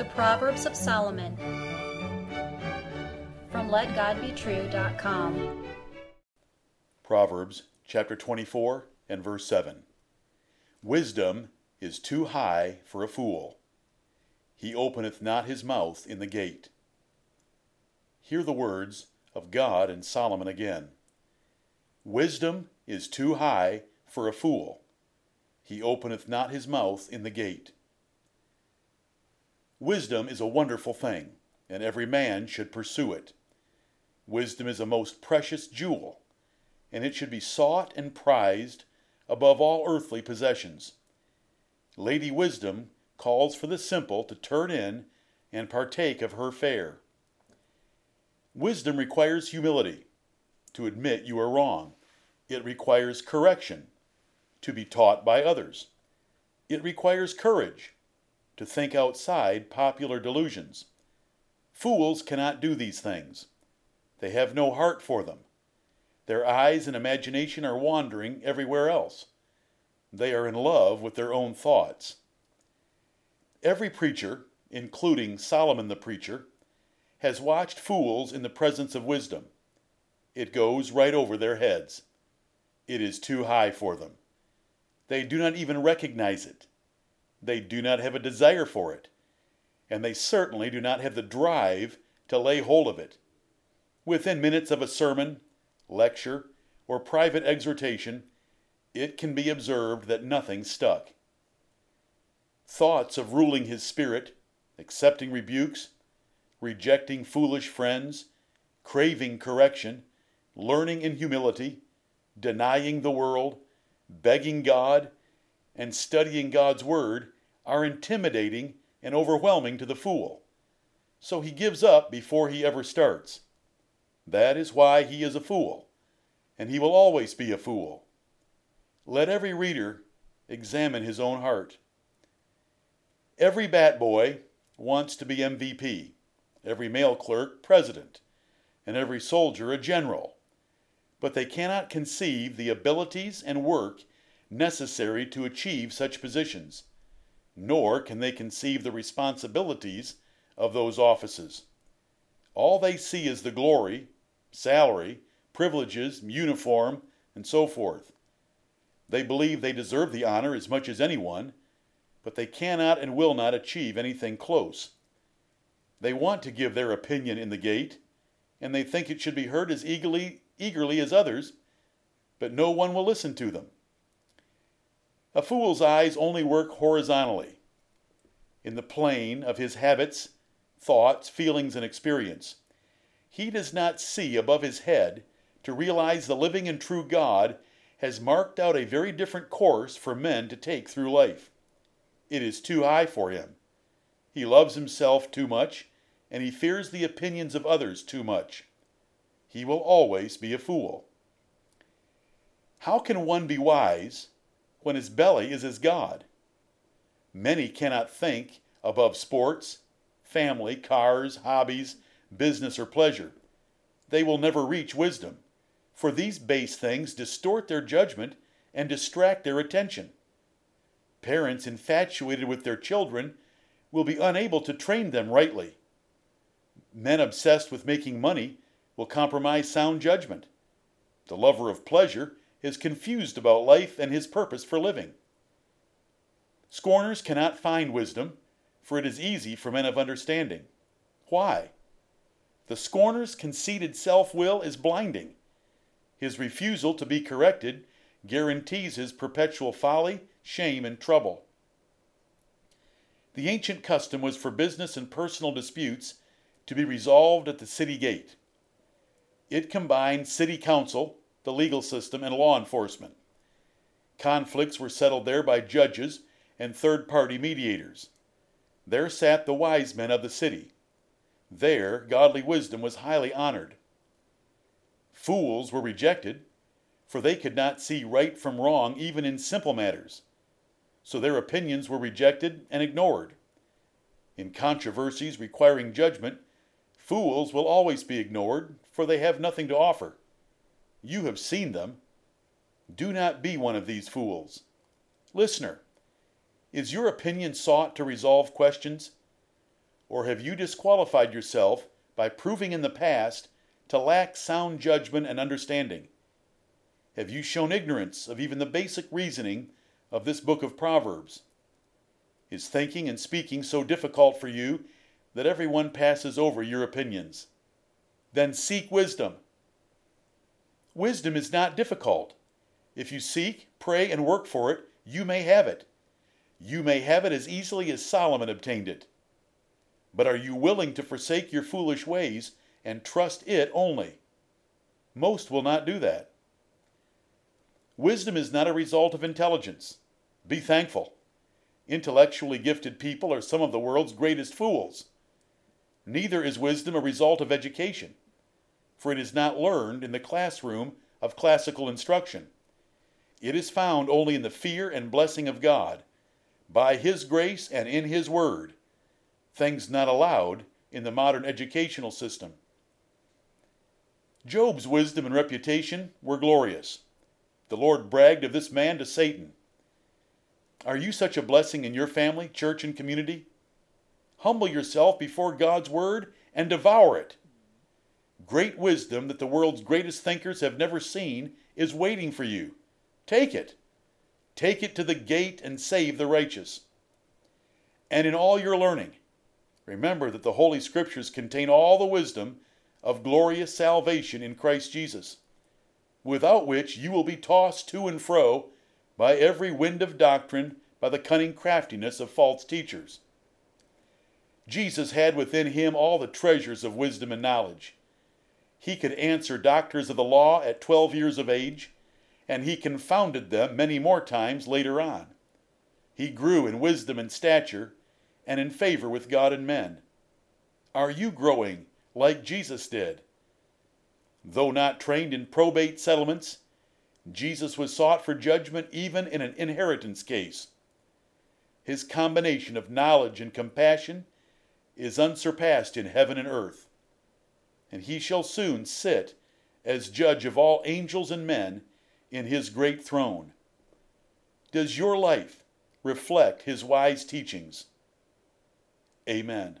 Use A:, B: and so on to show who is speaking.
A: The Proverbs of Solomon from LetGodBetrue.com.
B: Proverbs chapter 24 and verse 7. Wisdom is too high for a fool. He openeth not his mouth in the gate. Hear the words of God and Solomon again. Wisdom is too high for a fool. He openeth not his mouth in the gate. Wisdom is a wonderful thing, and every man should pursue it. Wisdom is a most precious jewel, and it should be sought and prized above all earthly possessions. Lady Wisdom calls for the simple to turn in and partake of her fare. Wisdom requires humility, to admit you are wrong. It requires correction, to be taught by others. It requires courage, to think outside popular delusions. Fools cannot do these things. They have no heart for them. Their eyes and imagination are wandering everywhere else. They are in love with their own thoughts. Every preacher, including Solomon the preacher, has watched fools in the presence of wisdom. It goes right over their heads. It is too high for them. They do not even recognize it. They do not have a desire for it. And they certainly do not have the drive to lay hold of it. Within minutes of a sermon, lecture, or private exhortation, it can be observed that nothing stuck. Thoughts of ruling his spirit, accepting rebukes, rejecting foolish friends, craving correction, learning in humility, denying the world, begging God, and studying God's Word are intimidating and overwhelming to the fool. So he gives up before he ever starts. That is why he is a fool, and he will always be a fool. Let every reader examine his own heart. Every bat boy wants to be MVP, every mail clerk president, and every soldier a general. But they cannot conceive the abilities and work necessary to achieve such positions, nor can they conceive the responsibilities of those offices. All they see is the glory, salary, privileges, uniform, and so forth. They believe they deserve the honor as much as anyone, but they cannot and will not achieve anything close. They want to give their opinion in the gate, and they think it should be heard as eagerly, eagerly as others, but no one will listen to them. A fool's eyes only work horizontally, in the plane of his habits, thoughts, feelings, and experience he does not see above his head to realize the living and true God has marked out a very different course for men to take through life. It is too high for him. He loves himself too much, and he fears the opinions of others too much. He will always be a fool. How can one be wise when his belly is his God? Many cannot think above sports, family, cars, hobbies, business, or pleasure. They will never reach wisdom, for these base things distort their judgment and distract their attention. Parents infatuated with their children will be unable to train them rightly. Men obsessed with making money will compromise sound judgment. The lover of pleasure is confused about life and his purpose for living. Scorners cannot find wisdom, for it is easy for men of understanding. Why? The scorner's conceited self will is blinding. His refusal to be corrected guarantees his perpetual folly, shame, and trouble. The ancient custom was for business and personal disputes to be resolved at the city gate. It combined city council, the legal system, and law enforcement. Conflicts were settled there by judges and third party mediators. There sat the wise men of the city. There, godly wisdom was highly honored. Fools were rejected, for they could not see right from wrong even in simple matters. So their opinions were rejected and ignored. In controversies requiring judgment, fools will always be ignored, for they have nothing to offer. You have seen them. Do not be one of these fools. Listener, is your opinion sought to resolve questions? Or have you disqualified yourself by proving in the past to lack sound judgment and understanding? Have you shown ignorance of even the basic reasoning of this book of Proverbs? Is thinking and speaking so difficult for you that everyone passes over your opinions? Then seek wisdom. Wisdom is not difficult. If you seek, pray, and work for it, you may have it. You may have it as easily as Solomon obtained it. But are you willing to forsake your foolish ways and trust it only? Most will not do that. Wisdom is not a result of intelligence. Be thankful. Intellectually gifted people are some of the world's greatest fools. Neither is wisdom a result of education, for it is not learned in the classroom of classical instruction. It is found only in the fear and blessing of God, by His grace and in His Word, things not allowed in the modern educational system. Job's wisdom and reputation were glorious. The Lord bragged of this man to Satan. Are you such a blessing in your family, church, and community? Humble yourself before God's Word and devour it. Great wisdom that the world's greatest thinkers have never seen is waiting for you. Take it. Take it to the gate and save the righteous. And in all your learning, remember that the Holy Scriptures contain all the wisdom of glorious salvation in Christ Jesus, without which you will be tossed to and fro by every wind of doctrine, by the cunning craftiness of false teachers. Jesus had within him all the treasures of wisdom and knowledge. He could answer doctors of the law at 12 years of age, and he confounded them many more times later on. He grew in wisdom and stature and in favor with God and men. Are you growing like Jesus did? Though not trained in probate settlements, Jesus was sought for judgment even in an inheritance case. His combination of knowledge and compassion is unsurpassed in heaven and earth. And he shall soon sit as judge of all angels and men in his great throne. Does your life reflect his wise teachings? Amen.